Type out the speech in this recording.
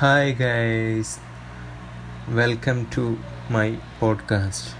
Hi, guys, welcome to my podcast.